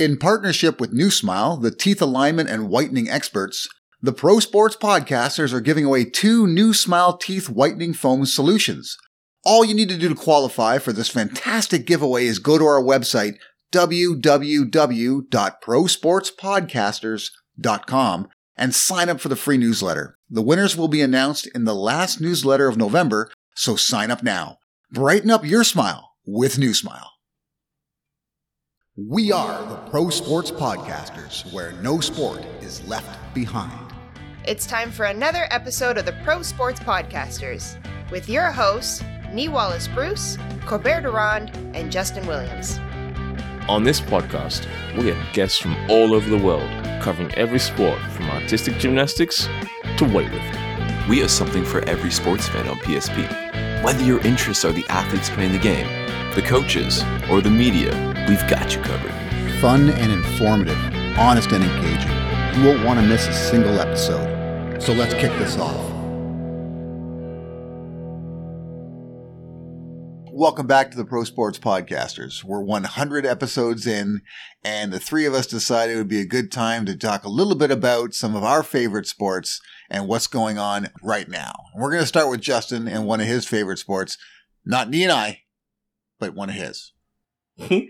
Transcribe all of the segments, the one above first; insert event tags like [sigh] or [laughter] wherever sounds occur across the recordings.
In partnership with New Smile, the teeth alignment and whitening experts, the Pro Sports podcasters are giving away two New Smile teeth whitening foam solutions. All you need to do to qualify for this fantastic giveaway is go to our website, www.prosportspodcasters.com and sign up for the free newsletter. The winners will be announced in the last newsletter of November, so sign up now. Brighten up your smile with New Smile. We are the Pro Sports Podcasters, where no sport is left behind. It's time for another episode of the Pro Sports Podcasters with your hosts, Nii Wallace Bruce, Corbert de Ronde, and Justen Williams. On this podcast, we have guests from all over the world covering every sport from artistic gymnastics to weightlifting. We have something for every sports fan on PSP. Whether your interests are the athletes playing the game, the coaches, or the media, we've got you covered. Fun and informative, honest and engaging. You won't want to miss a single episode. So let's kick this off. Welcome back to the Pro Sports Podcasters. We're 100 episodes in, and the three of us decided it would be a good time to talk a little bit about some of our favorite sports and what's going on right now. We're going to start with Justen and one of his favorite sports. Not me and I, but one of his. [laughs]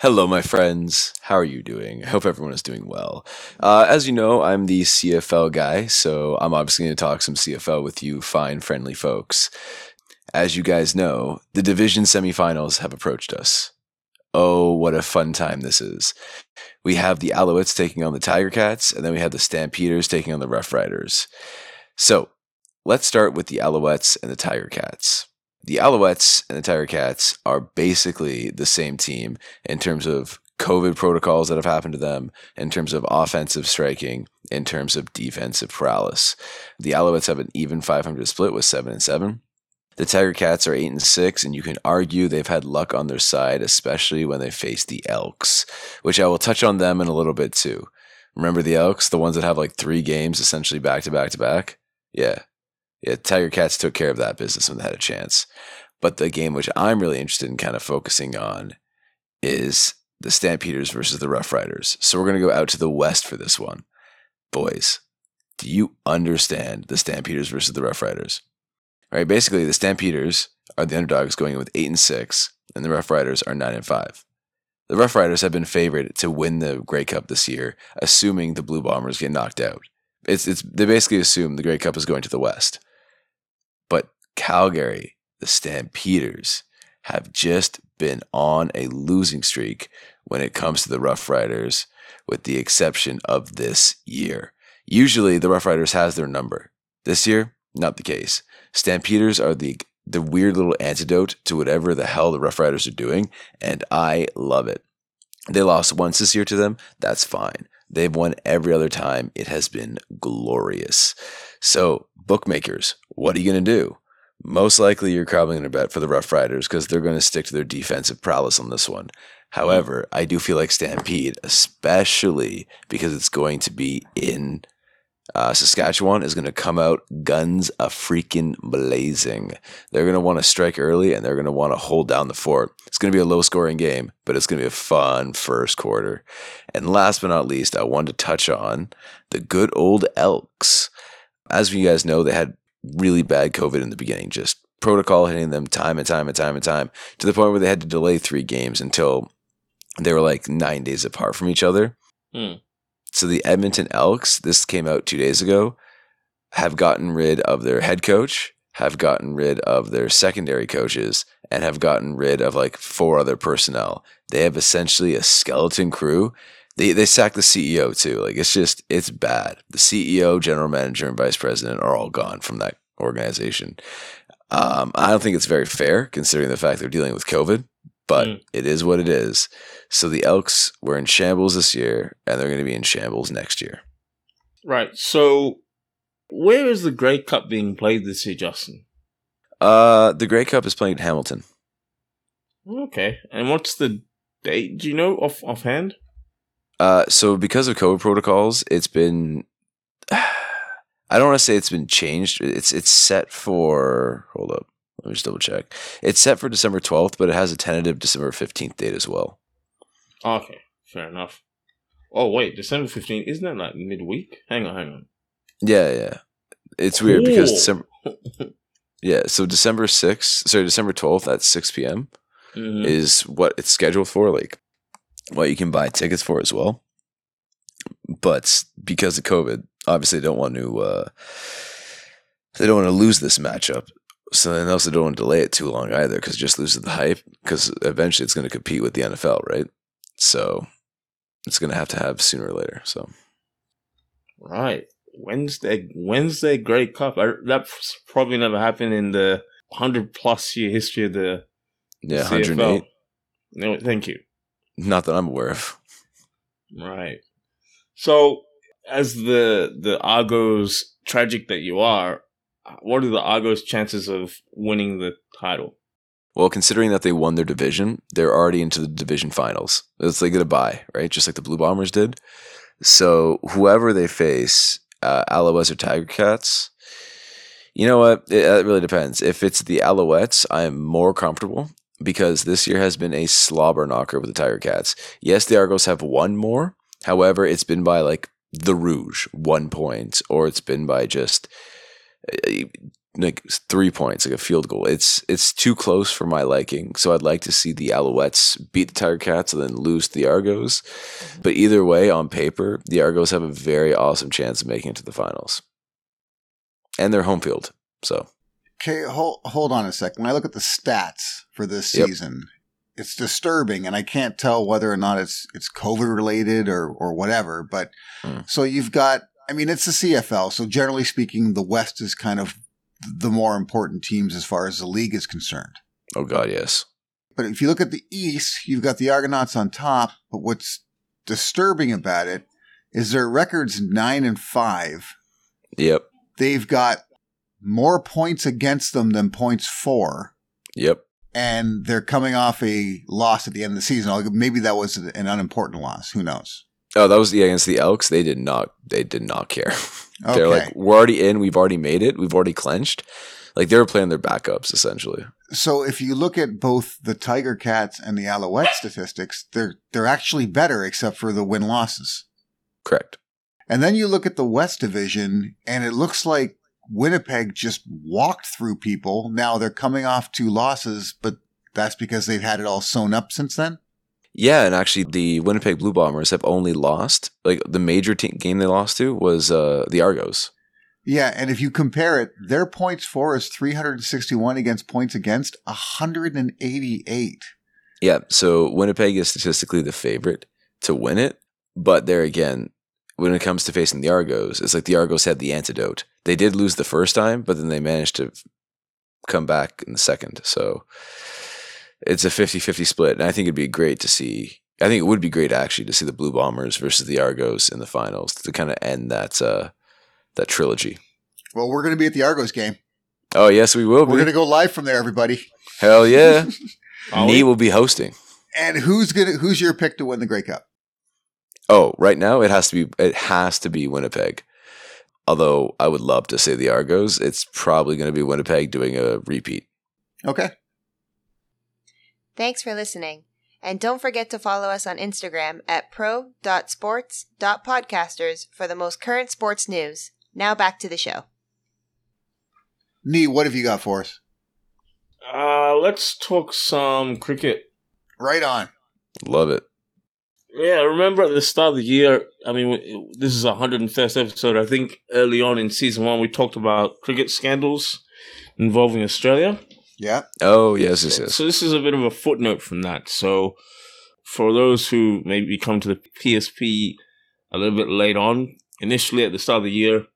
Hello, my friends. How are you doing? I hope everyone is doing well. Uh, as you know, I'm the CFL guy, so I'm obviously going to talk some CFL with you fine, friendly folks. As you guys know, the division semifinals have approached us. Oh, what a fun time this is. We have the Alouettes taking on the Tiger Cats, and then we have the Stampeders taking on the Rough Riders. So, let's start with the Alouettes and the Tiger Cats. The Alouettes and the Tiger Cats are basically the same team in terms of COVID protocols that have happened to them, in terms of offensive striking, in terms of defensive prowess. The Alouettes have an even 500 split with 7 and 7. The Tiger Cats are 8 and 6, and you can argue they've had luck on their side, especially when they face the Elks, which I will touch on them in a little bit too. Remember the Elks, the ones that have like three games essentially back to back to back? Yeah. Yeah, Tiger Cats took care of that business when they had a chance. But the game which I'm really interested in kind of focusing on is the Stampeders versus the Rough Riders. So we're going to go out to the west for this one. Boys, do you understand the Stampeders versus the Rough Riders? Right? Basically, the Stampeders are the underdogs going in with eight and six, and the Rough Riders are nine and five. The Rough Riders have been favored to win the Grey Cup this year, assuming the Blue Bombers get knocked out. It's it's they basically assume the Grey Cup is going to the West. But Calgary, the Stampeders, have just been on a losing streak when it comes to the Rough Riders, with the exception of this year. Usually, the Rough Riders has their number. This year, not the case. Stampeders are the the weird little antidote to whatever the hell the Rough Riders are doing, and I love it. They lost once this year to them. That's fine. They've won every other time. It has been glorious. So, bookmakers, what are you going to do? Most likely, you're probably going to bet for the Rough Riders because they're going to stick to their defensive prowess on this one. However, I do feel like Stampede, especially because it's going to be in uh, Saskatchewan is going to come out guns a freaking blazing. They're going to want to strike early and they're going to want to hold down the fort. It's going to be a low scoring game, but it's going to be a fun first quarter. And last but not least, I wanted to touch on the good old Elks. As you guys know, they had really bad COVID in the beginning, just protocol hitting them time and time and time and time to the point where they had to delay three games until they were like nine days apart from each other. Hmm. So the Edmonton Elks, this came out two days ago, have gotten rid of their head coach, have gotten rid of their secondary coaches, and have gotten rid of like four other personnel. They have essentially a skeleton crew. They they sacked the CEO too. Like it's just it's bad. The CEO, general manager, and vice president are all gone from that organization. Um, I don't think it's very fair considering the fact they're dealing with COVID, but Mm. it is what it is. So the Elks were in shambles this year, and they're going to be in shambles next year. Right. So, where is the Grey Cup being played this year, Justen? Uh, the Grey Cup is playing in Hamilton. Okay. And what's the date? Do you know off offhand? Uh, so because of COVID protocols, it's been. [sighs] I don't want to say it's been changed. It's it's set for. Hold up, let me just double check. It's set for December twelfth, but it has a tentative December fifteenth date as well. Okay, fair enough. Oh wait, December fifteenth isn't that like midweek? Hang on, hang on. Yeah, yeah. It's weird because December. [laughs] Yeah, so December sixth, sorry, December twelfth at six p.m. Mhm. is what it's scheduled for. Like, what you can buy tickets for as well. But because of COVID, obviously they don't want to. Uh, they don't want to lose this matchup. So then also don't want to delay it too long either, because just loses the hype. Because eventually it's going to compete with the NFL, right? So it's going to have to have sooner or later. So Right. Wednesday Wednesday Grey Cup. I, that's probably never happened in the hundred plus year history of the yeah, CFL. 108. No, thank you. Not that I'm aware of. Right. So, as the the Argos tragic that you are, what are the Argos' chances of winning the title? Well, considering that they won their division, they're already into the division finals. It's get a bye, right? Just like the Blue Bombers did. So whoever they face, uh, Alouettes or Tiger Cats, you know what? It, it really depends. If it's the Alouettes, I'm more comfortable because this year has been a slobber knocker with the Tiger Cats. Yes, the Argos have won more. However, it's been by like the Rouge, one point, or it's been by just like three points, like a field goal. It's it's too close for my liking. So I'd like to see the Alouettes beat the Tiger Cats and then lose to the Argos. But either way, on paper, the Argos have a very awesome chance of making it to the finals, and their home field. So Okay, hold, hold on a second. When I look at the stats for this Yep. season, it's disturbing, and I can't tell whether or not it's it's COVID related or or whatever. But Hmm. so you've got, I mean, it's the CFL, so generally speaking, the West is kind of the more important teams as far as the league is concerned. oh god, yes, But if you look at the East, you've got the Argonauts on top. But what's disturbing about it is their records nine and five. yep, They've got more points against them than points for. yep. and they're coming off a loss at the end of the season. Maybe that was an unimportant loss. Who knows? Oh, that was the against the Elks. They did not. They did not care. Okay. [laughs] They're like, we're already in. We've already made it. We've already clinched. Like they were playing their backups essentially. so if you look at both the Tiger Cats and the Alouette statistics, they're they're actually better except for the win losses. Correct. And then you look at the West Division, and it looks like Winnipeg just walked through people. Now they're coming off two losses, but that's because they've had it all sewn up since then. Yeah, and actually, the Winnipeg Blue Bombers have only lost like the major te- game they lost to was uh, the Argos. Yeah, and if you compare it, their points for is 361 against points against 188. Yeah, so Winnipeg is statistically the favorite to win it, but there again, when it comes to facing the Argos, it's like the Argos had the antidote. They did lose the first time, but then they managed to come back in the second. So it's a 50-50 split, and I think it'd be great to see. I think it would be great actually to see the Blue Bombers versus the Argos in the finals to kind of end that uh, that trilogy. Well, we're going to be at the Argos game. Oh yes, we will We're be. going to go live from there, everybody. Hell yeah, [laughs] Nii will be hosting. And who's going to who's your pick to win the Grey Cup? Oh, right now it has to be it has to be Winnipeg. Although I would love to say the Argos, it's probably going to be Winnipeg doing a repeat. Okay. Thanks for listening. And don't forget to follow us on Instagram at pro.sports.podcasters for the most current sports news. Now back to the show. Nii, what have you got for us? Uh, let's talk some cricket. Right on. Love it. Yeah, remember at the start of the year, I mean, this is our 101st episode. I think early on in season one, we talked about cricket scandals involving Australia. Yeah. Oh yes, yes, So, yes. so this is a bit of a footnote from that. So for those who maybe come to the PSP a little bit late on, initially at the start of the year,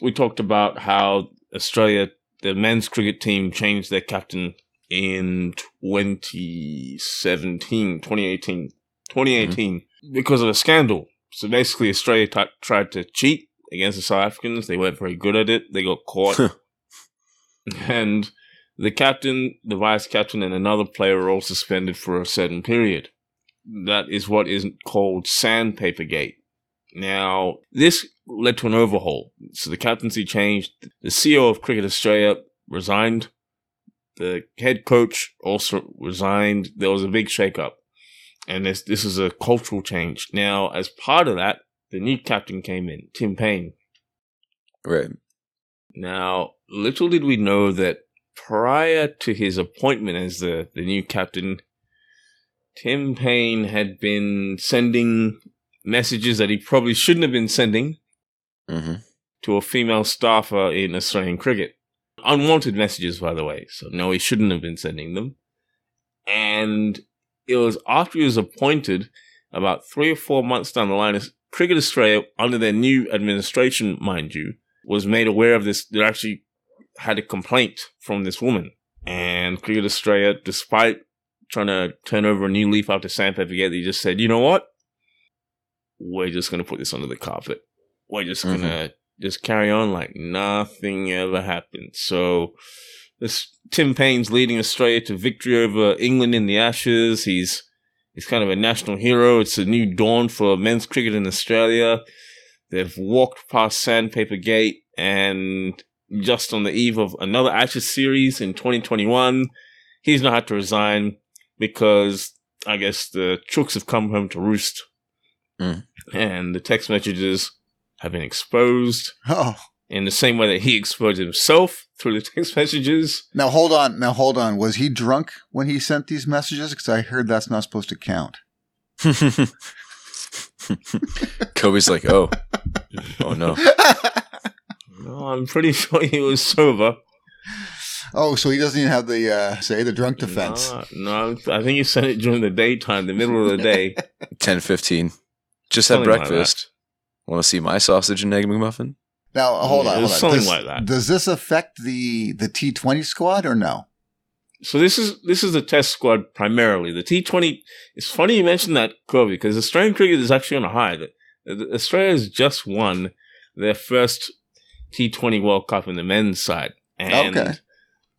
we talked about how Australia, the men's cricket team, changed their captain in 2017, 2018, 2018 mm-hmm. because of a scandal. So basically, Australia t- tried to cheat against the South Africans. They weren't very good at it. They got caught. [laughs] and the captain, the vice captain, and another player were all suspended for a certain period. That is what is called Sandpaper Gate. Now, this led to an overhaul. So the captaincy changed. The CEO of Cricket Australia resigned. The head coach also resigned. There was a big shakeup. And this this is a cultural change. Now, as part of that, the new captain came in, Tim Paine. Right. Now, little did we know that prior to his appointment as the, the new captain, Tim Paine had been sending messages that he probably shouldn't have been sending hmm to a female staffer in Australian cricket. Unwanted messages, by the way. So, no, he shouldn't have been sending them. And it was after he was appointed, about three or four months down the line, as Cricket Australia, under their new administration, mind you, was made aware of this. They're actually had a complaint from this woman. And Cricket Australia, despite trying to turn over a new leaf after Sandpaper Gate, they just said, you know what? We're just going to put this under the carpet. We're just going to mm-hmm. just carry on like nothing ever happened. So this Tim Paine's leading Australia to victory over England in the Ashes. He's he's kind of a national hero. It's a new dawn for men's cricket in Australia. They've walked past Sandpaper Gate and just on the eve of another Ashes series in 2021, he's not had to resign because I guess the chooks have come home to roost. Mm. And the text messages have been exposed Oh, in the same way that he exposed himself through the [laughs] text messages. now hold on. Now hold on. Was he drunk when he sent these messages? Because I heard that's not supposed to count. [laughs] [laughs] Cobe's like, oh, oh no. No, I'm pretty [laughs] sure he was sober. oh, so he doesn't even have the uh, say the drunk defense. No, no, I think he sent it during the daytime, the middle of the day. [laughs] 10 15. Just had Something like breakfast. Want to see my sausage and egg McMuffin? Now hold Yeah, on. Hold on. something Does, like that. does this affect the the T Twenty squad or no? So this is this is the test squad primarily. The T20. It's funny you mentioned that, Cobe, because Australian cricket is actually on a high. Australia has just won their first T20 World Cup in the men's side, and Okay.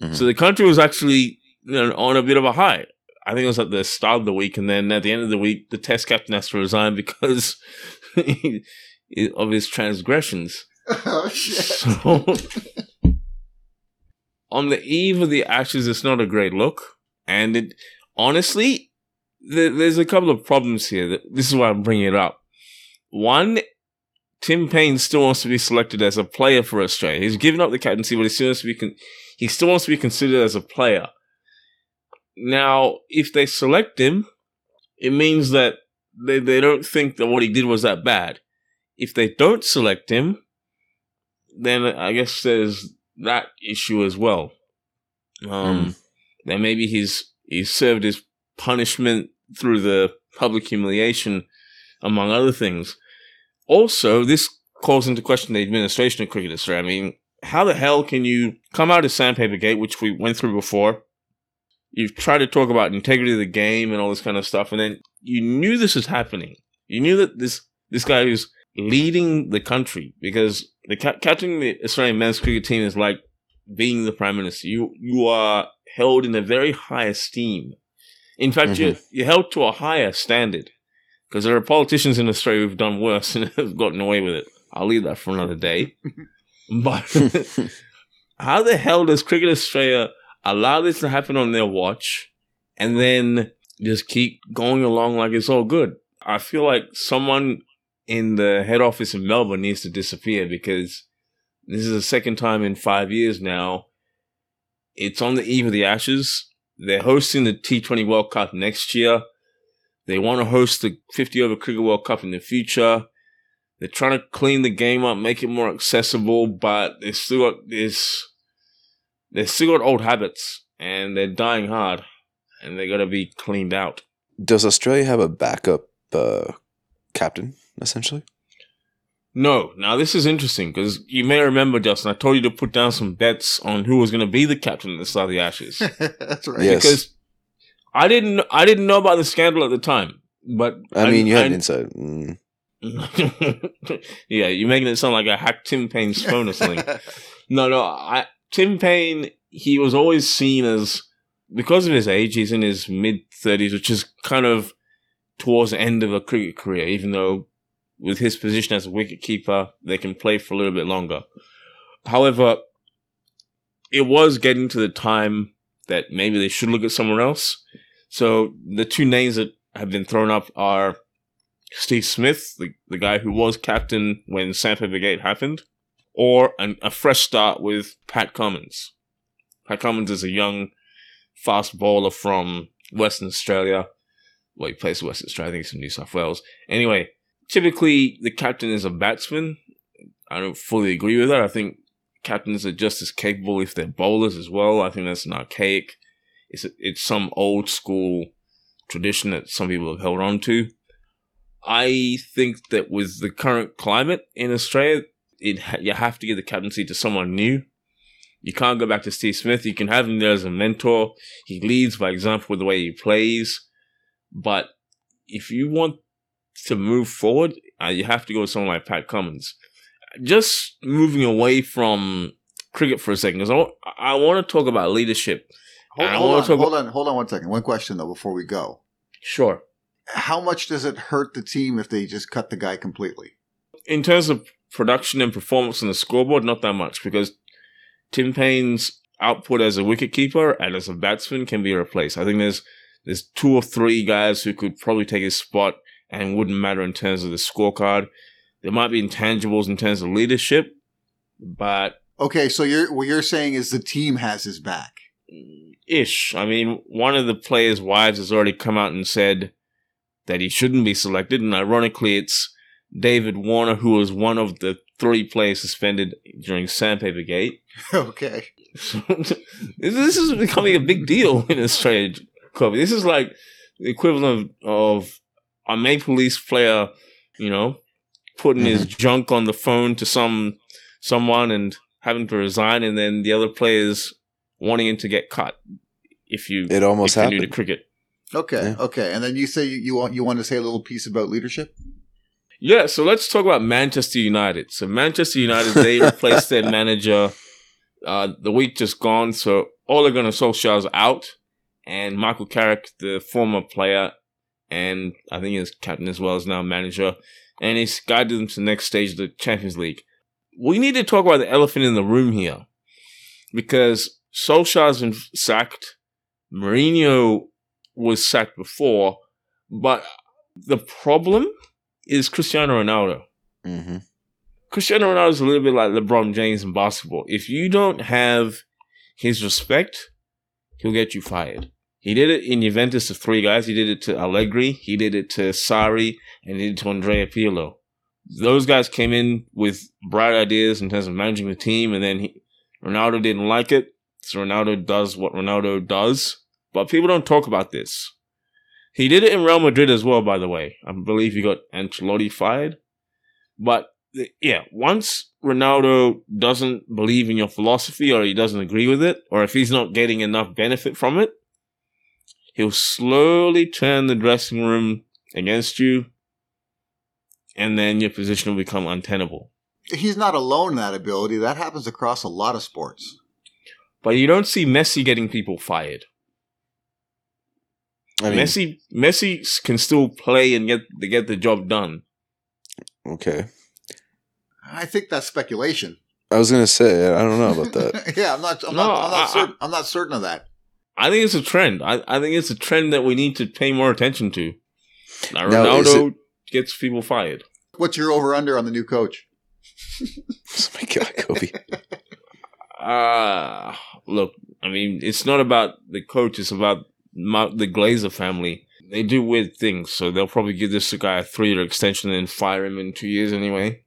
Mhm. so the country was actually you know, on a bit of a high. I think it was at the start of the week, and then at the end of the week, the Test captain has to resign because [laughs] of his transgressions. [laughs] oh So, on the eve of the Ashes, it's not a great look. And it, honestly, there, there's a couple of problems here. That, this is why I'm bringing it up. One, Tim Paine still wants to be selected as a player for Australia. He's given up the captaincy, but he still wants to be con- he still wants to be considered as a player. Now, if they select him, it means that they, they don't think that what he did was that bad. If they don't select him, then I guess there's that issue as well. Um, then maybe he's he's served his punishment through the public humiliation, among other things. Also, this calls into question the administration of Cricket Australia. I mean, how the hell can you come out of Sandpaper Gate, which we went through before? You've tried to talk about integrity of the game and all this kind of stuff, and then you knew this was happening. You knew that this this guy who's leading the country because the ca- captaining the Australian men's cricket team is like being the prime minister. You you are held in a very high esteem. In fact, you're, mm-hmm. you're held to a higher standard because there are politicians in Australia who've done worse [laughs] and have gotten away with it. I'll leave that for another day. [laughs] but [laughs] how the hell does Cricket Australia allow this to happen on their watch and then just keep going along like it's all good? I feel like someone in the head office in Melbourne needs to disappear because this is the second time in five years now. It's on the eve of the Ashes. They're hosting the T20 World Cup next year. They want to host the 50 over Cricket World Cup in the future. They're trying to clean the game up, make it more accessible, but they still got this. They still got old habits, and they're dying hard, and they got to be cleaned out. Does Australia have a backup uh, captain, essentially? No. Now this is interesting because you may remember, Justen. I told you to put down some bets on who was going to be the captain at the start of the Ashes [laughs] That's right. Yes. because I didn't. I didn't know about the scandal at the time, but I mean, you had I- an insight. Mm. [laughs] yeah, you're making it sound like I hacked Tim Paine's phone or something. [laughs] No, no. I Tim Paine, he was always seen as because of his age, he's in his mid thirties, which is kind of towards the end of a cricket career. Even though with his position as a wicketkeeper, they can play for a little bit longer. However, it was getting to the time that maybe they should look at someone else. So the two names that have been thrown up are Steve Smith, the, the guy who was captain when Sandpaper Gate happened, or an, a fresh start with Pat Cummins. Pat Cummins is a young fast bowler from Western Australia. Well, he plays Western Australia. I think he's from New South Wales. Anyway, typically the captain is a batsman. I don't fully agree with that. I think captains are just as capable if they're bowlers as well. I think that's an archaic. It's it's some old school tradition that some people have held on to. I think that with the current climate in Australia, it you have to give the captaincy to someone new. You can't go back to Steve Smith. You can have him there as a mentor. He leads by example with the way he plays. But if you want to move forward, uh, you have to go with someone like Pat Cummins. Just moving away from cricket for a second, because I, want to talk about leadership. Hold, hold on, hold on, hold on one second. One question though before we go. Sure. How much does it hurt the team if they just cut the guy completely? in terms of production and performance on the scoreboard, not that much because Tim Paine's output as a wicketkeeper and as a batsman can be replaced. I think there's there's two or three guys who could probably take his spot and wouldn't matter in terms of the scorecard. There might be intangibles in terms of leadership, but Okay, so you're what you're saying is the team has his back. Ish. I mean, one of the players' wives has already come out and said that he shouldn't be selected, and ironically, it's David Warner, who was one of the three players suspended during Sandpaper Gate. [laughs] okay. [laughs] So, this is becoming a big deal in Australia, Cobe. This is like the equivalent of, of a Maple Leafs player, you know, putting his mm-hmm. junk on the phone to some someone and having to resign, and then the other players wanting him to get cut. If you It almost if you're new to happened. cricket. Okay. Yeah. Okay. And then you say you, you want you want to say a little piece about leadership? Yeah, so let's talk about Manchester United. So Manchester United, they [laughs] replaced their manager uh, the week just gone. So Ole Gunnar Solskjaer's out, and Michael Carrick, the former player, and I think he's captain as well as now manager, and he's guided them to the next stage of the Champions League. We need to talk about the elephant in the room here, because Solskjaer's been sacked. Mourinho was sacked before, but the problem is Cristiano Ronaldo. hmm Cristiano Ronaldo is a little bit like LeBron James in basketball. If you don't have his respect, he'll get you fired. He did it in Juventus to three guys. He did it to Allegri. He did it to Sarri, and he did it to Andrea Pirlo. Those guys came in with bright ideas in terms of managing the team, and then he, Ronaldo didn't like it. So Ronaldo does what Ronaldo does, but people don't talk about this. He did it in Real Madrid as well, by the way. I believe he got Ancelotti fired. But yeah, once Ronaldo doesn't believe in your philosophy or he doesn't agree with it, or if he's not getting enough benefit from it, he'll slowly turn the dressing room against you, and then your position will become untenable. He's not alone in that ability. That happens across a lot of sports. But you don't see Messi getting people fired. I mean, Messi Messi can still play and get to get the job done. okay. I think that's speculation. I was gonna say I don't know about that. [laughs] yeah, I'm not. I'm No, not. I'm not, I- certain, I'm not certain of that. I think it's a trend. I, I think it's a trend that we need to pay more attention to. Now, Now, is Ronaldo gets people fired. What's your over under on the new coach? [laughs] oh my god, Cobe. [laughs] Ah, look, I mean, it's not about the coach. It's about the Glazer family. They do weird things, so they'll probably give this guy a three-year extension and then fire him in two years anyway.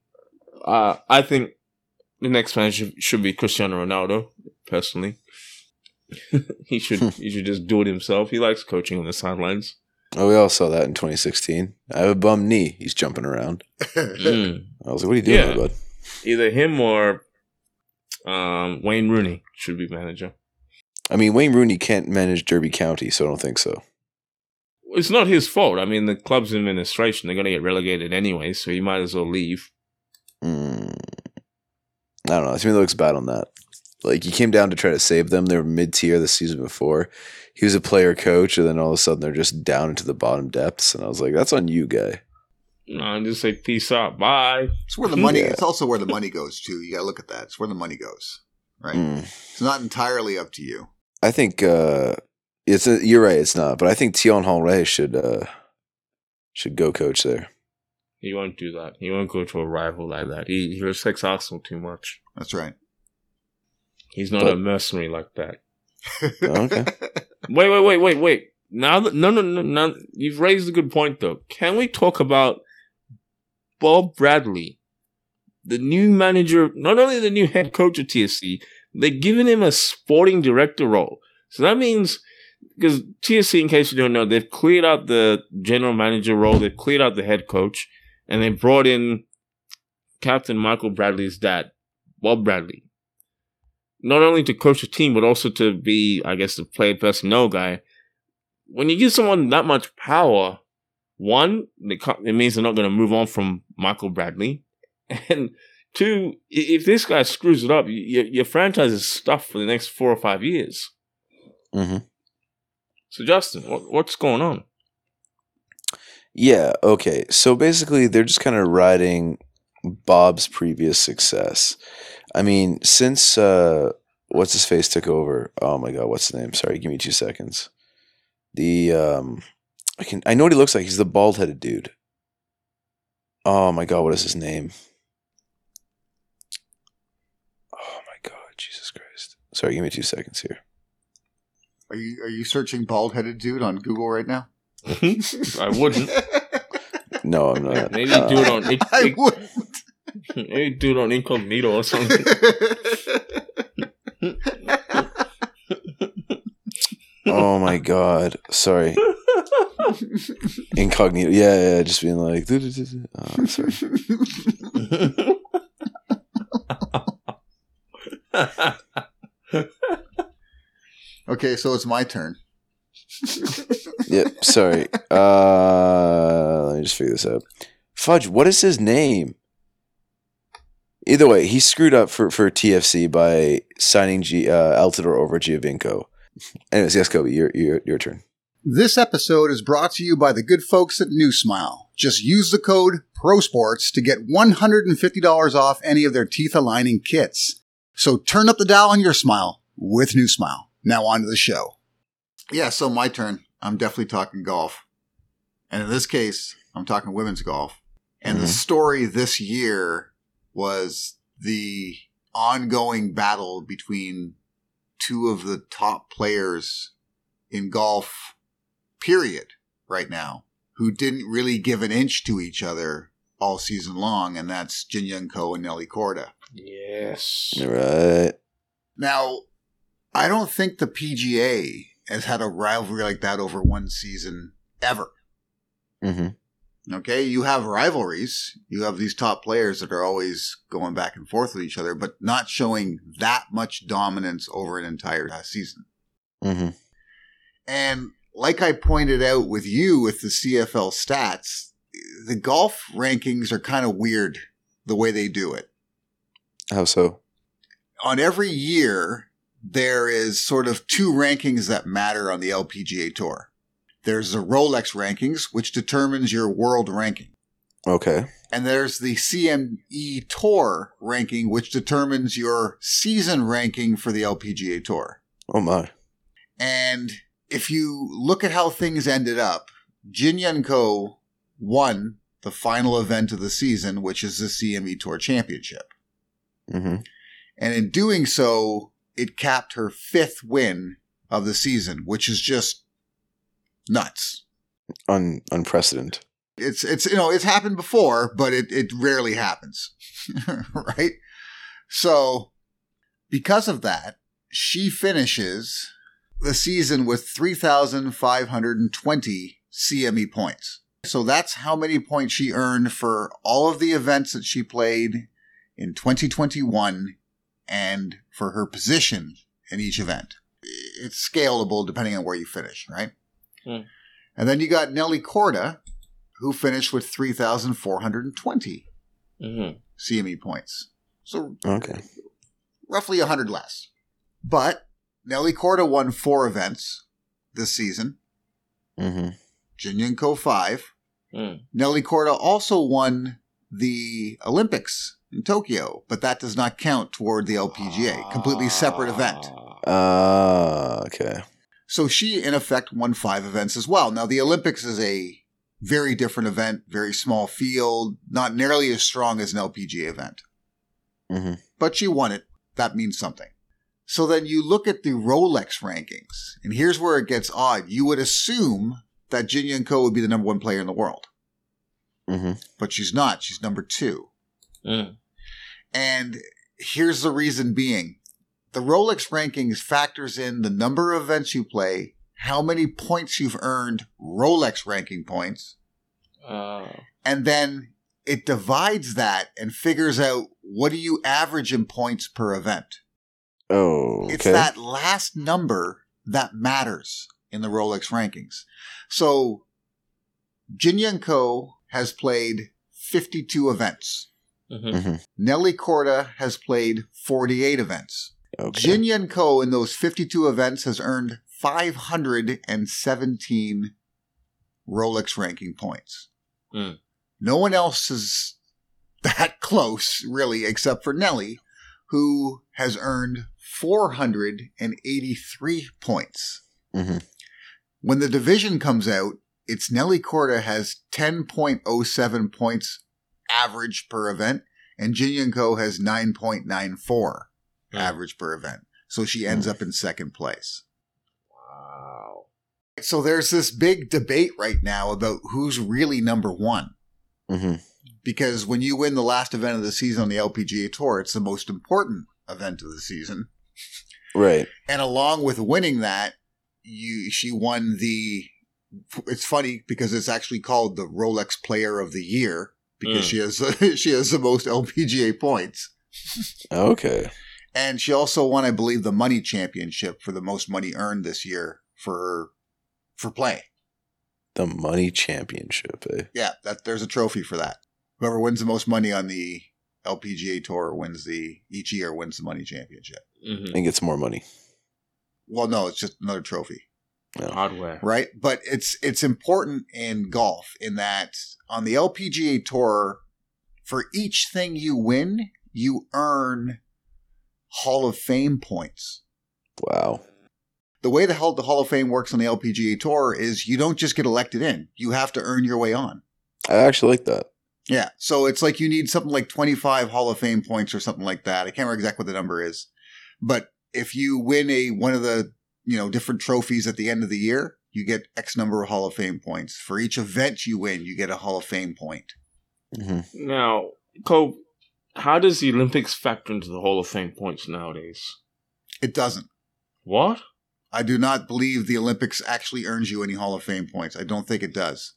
Uh, I think the next man should, should be Cristiano Ronaldo. Personally, [laughs] he should [laughs] he should just do it himself. He likes coaching on the sidelines. Oh, we all saw that in 2016. I have a bum knee. He's jumping around. [laughs] Mm. I was like, "What are you doing, Yeah. bud?" Either him or um, Wayne Rooney should be manager. I mean, Wayne Rooney can't manage Derby County, so I don't think so. It's not his fault. I mean, the club's administration, they're going to get relegated anyway, so he might as well leave. Mm. I don't know. To me, it looks bad on that. Like he came down to try to save them. They were mid tier the season before. He was a player coach, and then all of a sudden they're just down into the bottom depths. And I was like, "That's on you, guy." No, I just say peace out, bye. It's where the money. Yeah. It's also where the money goes too. You got to look at that. It's where the money goes. Right. Mm. It's not entirely up to you. I think uh, it's a, you're right. It's not, but I think Thierry Henry should uh, should go coach there. He won't do that. He won't go to a rival like that. He, he respects Arsenal too much. That's right. He's not But- a mercenary like that. Okay. [laughs] Wait, wait, wait, wait, wait. Now that no, no, no, no, you've raised a good point though. Can we talk about Bob Bradley, the new manager, not only the new head coach of TFC, they're giving him a sporting director role. So that means because TFC, in case you don't know, they've cleared out the general manager role, they've cleared out the head coach, and they brought in Captain Michael Bradley's dad, Bob Bradley not only to coach the team, but also to be, I guess, the player personnel guy. When you give someone that much power, one, it means they're not going to move on from Michael Bradley, [laughs] and two, if this guy screws it up, your, your franchise is stuffed for the next four or five years. hmm So, Justen, what, what's going on? Yeah. Okay. So basically, they're just kind of riding Bob's previous success. I mean, since uh, what's his face took over. Oh my god, what's his name? Sorry, give me two seconds. The um, I can I know what he looks like. He's the bald headed dude. Oh my god, what is his name? Oh my god, Jesus Christ! Sorry, give me two seconds here. Are you are you searching bald headed dude on Google right now? I wouldn't. [laughs] No, I'm not. Maybe Uh, do it on it, I would. maybe do it on incognito or something. [laughs] oh my god, sorry. Incognito. Yeah, yeah, just being like, oh, I'm sorry. [laughs] okay, so it's my turn. Yep, sorry. Uh, let me just figure this out. Fudge, what is his name? Either way, he screwed up for, for TFC by signing G, uh, Altidore over Giovinco. Anyways, yes, Cobe, your, your, your turn. This episode is brought to you by the good folks at New Smile. Just use the code PROSPORTS to get $150 off any of their teeth aligning kits. So turn up the dial on your smile with New Smile. Now on to the show. Yeah, so my turn. I'm definitely talking golf. And in this case, I'm talking women's golf. And the Mhm. story this year was the ongoing battle between two of the top players in golf, period, right now, who didn't really give an inch to each other all season long, and that's Jin Young Ko and Nelly Korda. yes. Right. Now, I don't think the PGA has had a rivalry like that over one season ever. hmm Okay, you have rivalries. You have these top players that are always going back and forth with each other, but not showing that much dominance over an entire uh, season. hmm And like I pointed out with you with the CFL stats, the golf rankings are kind of weird the way they do it. How so? On every year, there is sort of two rankings that matter on the LPGA Tour. There's the Rolex rankings, which determines your world ranking. Okay. And there's the CME Tour ranking, which determines your season ranking for the LPGA Tour. Oh my. And if you look at how things ended up, Jin Young Ko won the final event of the season, which is the CME Tour Championship. hmm And in doing so, it capped her fifth win of the season, which is just nuts. Un- unprecedented. It's it's you know it's happened before, but it it rarely happens, [laughs] right? So because of that, she finishes the season with three thousand five hundred and twenty CME points. So that's how many points she earned for all of the events that she played in 2021 and for her position in each event. It's scalable depending on where you finish, right? Hmm. And then you got Nelly Korda, who finished with 3,420 Mm-hmm. CME points. So Okay. roughly 100 less. But Nelly Korda won four events this season, hmm Jin Young Ko five. Mm. Nelly Korda also won the Olympics in Tokyo, but that does not count toward the LPGA. Completely separate event. Ah, okay. So she, in effect, won five events as well. Now, the Olympics is a Very different event, very small field, not nearly as strong as an LPGA event. hmm But she won it. That means something. So then you look at the Rolex rankings, and here's where it gets odd. You would assume that Jin Young Ko would be the number one player in the world, hmm but she's not. She's number two. Mm. And here's the reason being the Rolex rankings factors in the number of events you play, how many points you've earned, Rolex ranking points, Uh, and then it divides that and figures out what do you average in points per event. Oh, okay. It's that last number that matters in the Rolex rankings. So Jin Young Ko has played 52 events. mhm. hmm Nelly Korda has played 48 events. Okay. Jin Young Ko in those 52 events has earned 517 Rolex ranking points. Hmm. No one else is that [laughs] close, really, except for Nelly, who has earned 483 points. hmm When the division comes out, it's Nelly Korda has 10.07 points average per event, and Jin Ko has 9.94 Hmm. average per event. So she ends up in second place. Wow. So there's this big debate right now about who's really number one. hmm Because when you win the last event of the season on the LPGA Tour, it's the most important event of the season. Right. And along with winning that, you she won the. It's funny because it's actually called the Rolex Player of the Year because Mm. she has [laughs] she has the most LPGA points, Okay. and she also won, I believe, the Money Championship for the most money earned this year for for play. The money championship. Eh? Yeah, that there's a trophy for that. Whoever wins the most money on the LPGA Tour wins the each year wins the Money Championship. hmm And gets more money. Well, no, it's just another trophy. Hardware. right? But it's it's important in golf in that on the LPGA tour, for each thing you win, you earn Hall of Fame points. Wow. The way the hell the Hall of Fame works on the LPGA tour is you don't just get elected in; you have to earn your way on. I actually like that. Yeah, so it's like you need something like twenty five Hall of Fame points or something like that. I can't remember exactly what the number is, but if you win a one of the you know different trophies at the end of the year, you get X number of Hall of Fame points. For each event you win, you get a Hall of Fame point. hmm Now, Cole, how does the Olympics factor into the Hall of Fame points nowadays? It doesn't. What? I do not believe the Olympics actually earns you any Hall of Fame points. I don't think it does.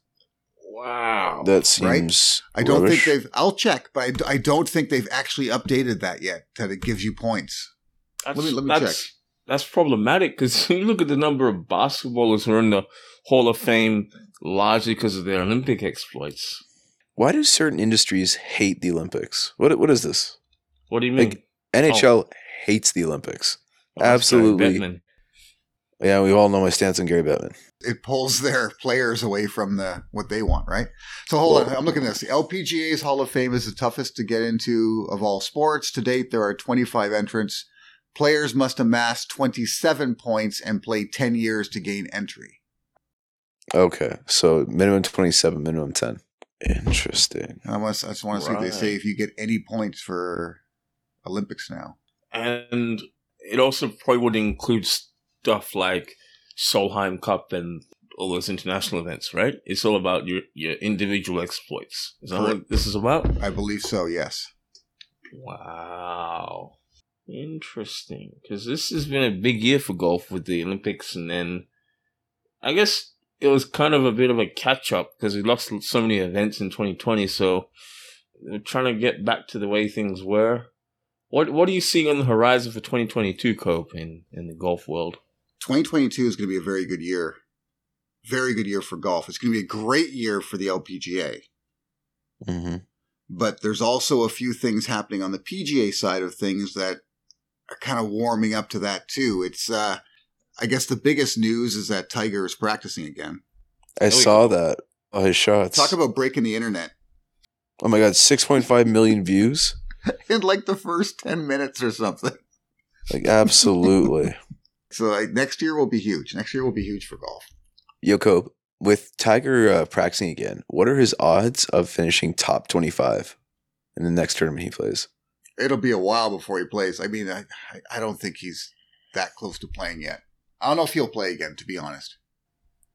Wow. That seems. I don't rubbish. think they've. I'll check, but I don't think they've actually updated that yet. That it gives you points. That's, Let me- let me that's, check. That's problematic because [laughs] you look at the number of basketballers who are in the Hall of Fame largely because of their Olympic exploits. Why do certain industries hate the Olympics? What What is this? What do you mean? Like, NHL hates the Olympics. Oh, that's Gary absolutely. Bettman. Yeah, we all know my stance on Gary Bettman. It pulls their players away from the what they want, right? So hold on, I'm looking at this. The LPGA's Hall of Fame is the toughest to get into of all sports. To date, there are 25 entrants. Players must amass 27 points and play 10 years to gain entry. Okay, so minimum twenty seven, minimum ten. Interesting. I, want, I just want to see what they say if you get any points for Olympics now. And it also probably would include stuff like Solheim Cup and all those international events, right? It's all about your, your individual exploits. Is that what this is about? I believe so. Yes. Wow. Interesting. Because this has been a big year for golf with the Olympics, and then I guess it was kind of a bit of a catch up because we lost so many events in 2020. So they're trying to get back to the way things were. What What are you seeing on the horizon for 2022, Cobe, in, in the golf world? 2022 is going to be a very good year. Very good year for golf. It's going to be a great year for the LPGA. hmm but there's also a few things happening on the PGA side of things that are kind of warming up to that too. It's, uh, I guess the biggest news is that Tiger is practicing again. I we saw go. that. Oh, his shots. Talk about breaking the internet oh my god, six point five million views. [laughs] in like the first 10 minutes or something. Like absolutely. [laughs] So like, next year will be huge. Next year will be huge for golf. Yo, Cobe, with Tiger uh, practicing again, what are his odds of finishing top 25 in the next tournament he plays? It'll be a while before he plays. I mean, I, I don't think he's that close to playing yet. I don't know if he'll play again, to be honest.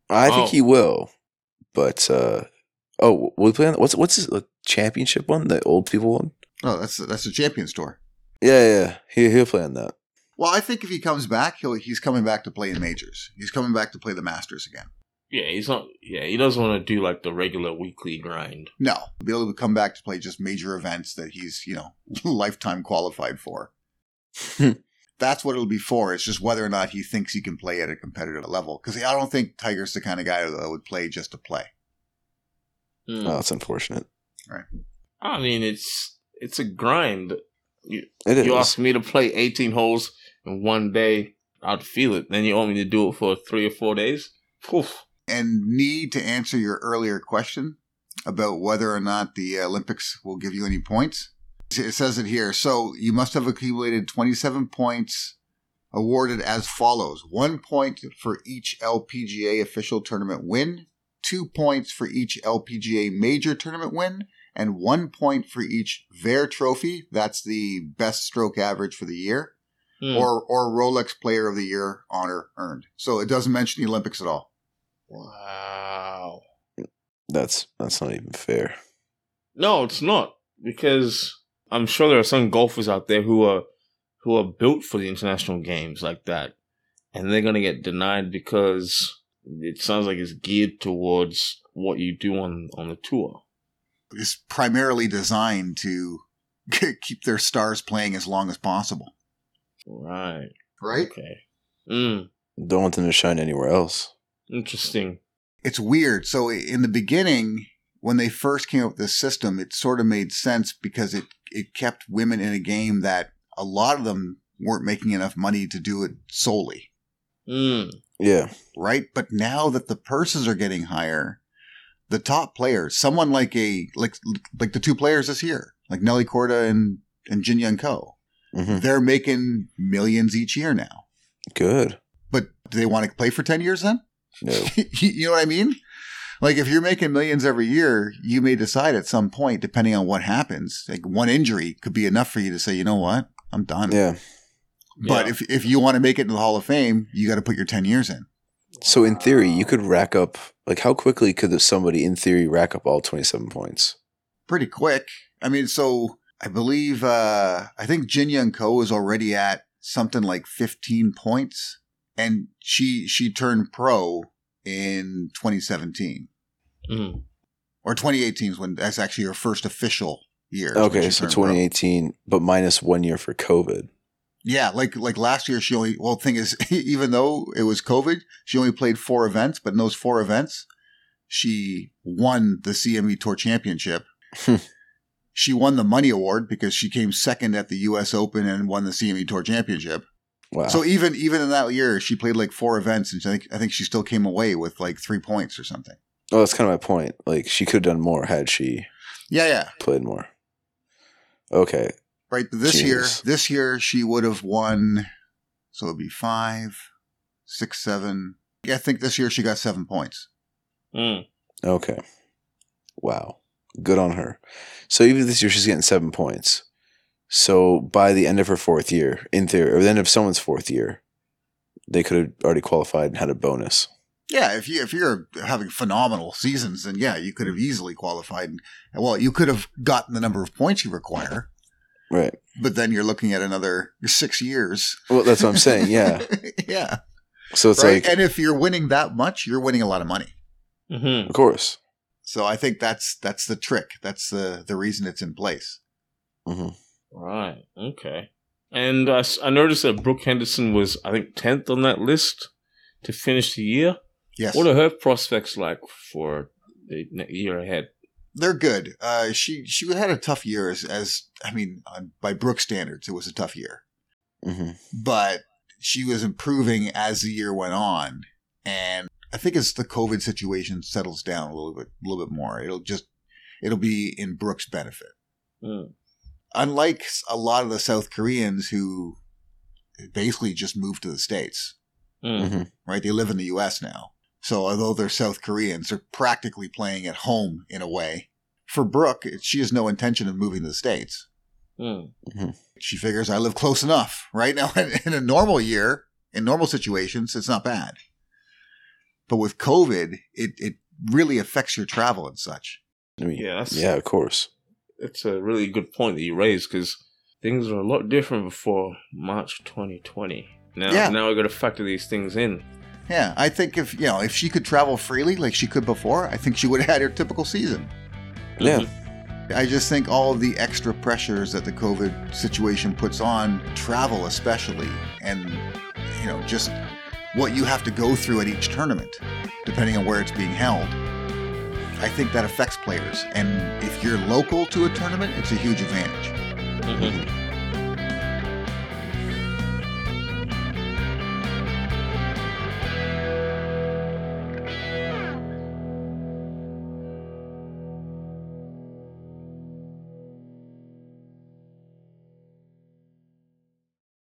I Oh. think he will, but uh, oh, will he play on what's what's his uh, championship one? The old people one? Oh, that's that's the Champions Tour. Yeah, yeah, yeah. He he'll play on that. Well, I think if he comes back, he'll he's coming back to play in majors. He's coming back to play the Masters again. Yeah, he's not. Yeah, he doesn't want to do like the regular weekly grind. No, he'll be able to come back to play just major events that he's you know [laughs] lifetime qualified for. [laughs] That's what it'll be for. It's just whether or not he thinks he can play at a competitive level. Because I don't think Tiger's the kind of guy that would play just to play. Hmm. Oh, that's unfortunate. Right. I mean, it's it's a grind. It is. You ask me to play 18 holes one day, I'd feel it. Then you want me to do it for three or four days? And need to answer your earlier question about whether or not the Olympics will give you any points. It says it here. So you must have accumulated 27 points awarded as follows one point for each LPGA official tournament win, two points for each LPGA major tournament win, and one point for each Vare trophy. That's the best stroke average for the year. Hmm. Or, or Rolex Player of the Year honor earned. So it doesn't mention the Olympics at all. wow. That's that's not even fair. No, it's not because I'm sure there are some golfers out there who are who are built for the international games like that, and they're gonna get denied because it sounds like it's geared towards what you do on on the tour. It's primarily designed to [laughs] keep their stars playing as long as possible. Right. Right? Okay. Mm. Don't want them to shine anywhere else. Interesting. It's weird. So in the beginning, when they first came up with this system, it sort of made sense because it, it kept women in a game that a lot of them weren't making enough money to do it solely. Mm. Yeah, Right? But now that the purses are getting higher, the top players, someone like a like like the two players this year, like Nelly Korda and, and Jin Young Ko, hmm they're making millions each year now. good. But do they want to play for 10 years then? No, [laughs] you know what I mean? Like if you're making millions every year, you may decide at some point, depending on what happens, like one injury could be enough for you to say, you know what, I'm done. yeah. But Yeah. if if you want to make it in the Hall of Fame, you got to put your 10 years in. So in theory, you could rack up like how quickly could somebody in theory rack up all twenty seven points? Pretty quick. I mean, so I believe uh I think Jin Young Ko is already at something like 15 points and she she turned pro in 2017 Mm. or 2018 is when that's actually her first official year. Okay, so turned pro. twenty eighteen, but minus one year for COVID. Yeah, like like last year, she only. Well, the thing is, [laughs] even though it was COVID, she only played four events. But in those four events, she won the CME Tour Championship. [laughs] She won the money award because she came second at the U.S. Open and won the CME Tour Championship. Wow. So even even in that year, she played like four events, and I think I think she still came away with like three points or something. oh, that's kind of my point. Like she could have done more had she Yeah, yeah, played more. Okay. right. But this year, this year she would have won. So it'd be five, six, seven. Yeah, I think this year she got seven points. Mm. Okay. Wow. Good on her. So even this year she's getting seven points. So by the end of her fourth year, in theory, or the end of someone's fourth year, they could have already qualified and had a bonus. Yeah, if you if you're having phenomenal seasons, then yeah, you could have easily qualified. And, well, you could have gotten the number of points you require, Right. but then you're looking at another six years. Well, that's what I'm saying. Yeah. [laughs] yeah. So it's right. like, and if you're winning that much, you're winning a lot of money. hmm of course. So I think that's that's the trick. That's the the reason it's in place. hmm Right. Okay. And I, I noticed that Brooke Henderson was, I think, tenth on that list to finish the year. Yes, What are her prospects like for the year ahead? they're good. Uh, she she had a tough year as, as I mean, on, by Brooke standards, it was a tough year. hmm but she was improving as the year went on. And I think as the COVID situation settles down a little bit, a little bit more, it'll just, it'll be in Brooke's benefit. Mm. Unlike a lot of the South Koreans who basically just moved to the States, Mm. hmm right? They live in the U.S. now. So although they're South Koreans, they're practically playing at home in a way. For Brooke, she has no intention of moving to the States. Hmm. She figures I live close enough. Right now, [laughs] in a normal year, in normal situations, it's not bad. But with COVID, it, it really affects your travel and such. I mean, Yeah, yeah, of course. It's a really good point that you raised because things were a lot different before March 2020. Now, Yeah. now we got to factor these things in. Yeah, I think if you know if she could travel freely like she could before, I think she would have had her typical season. Yeah. Mhm. I just think all of the extra pressures that the COVID situation puts on travel, especially, and you know just what you have to go through at each tournament, depending on where it's being held. I think that affects players, and if you're local to a tournament, it's a huge advantage. Mhm.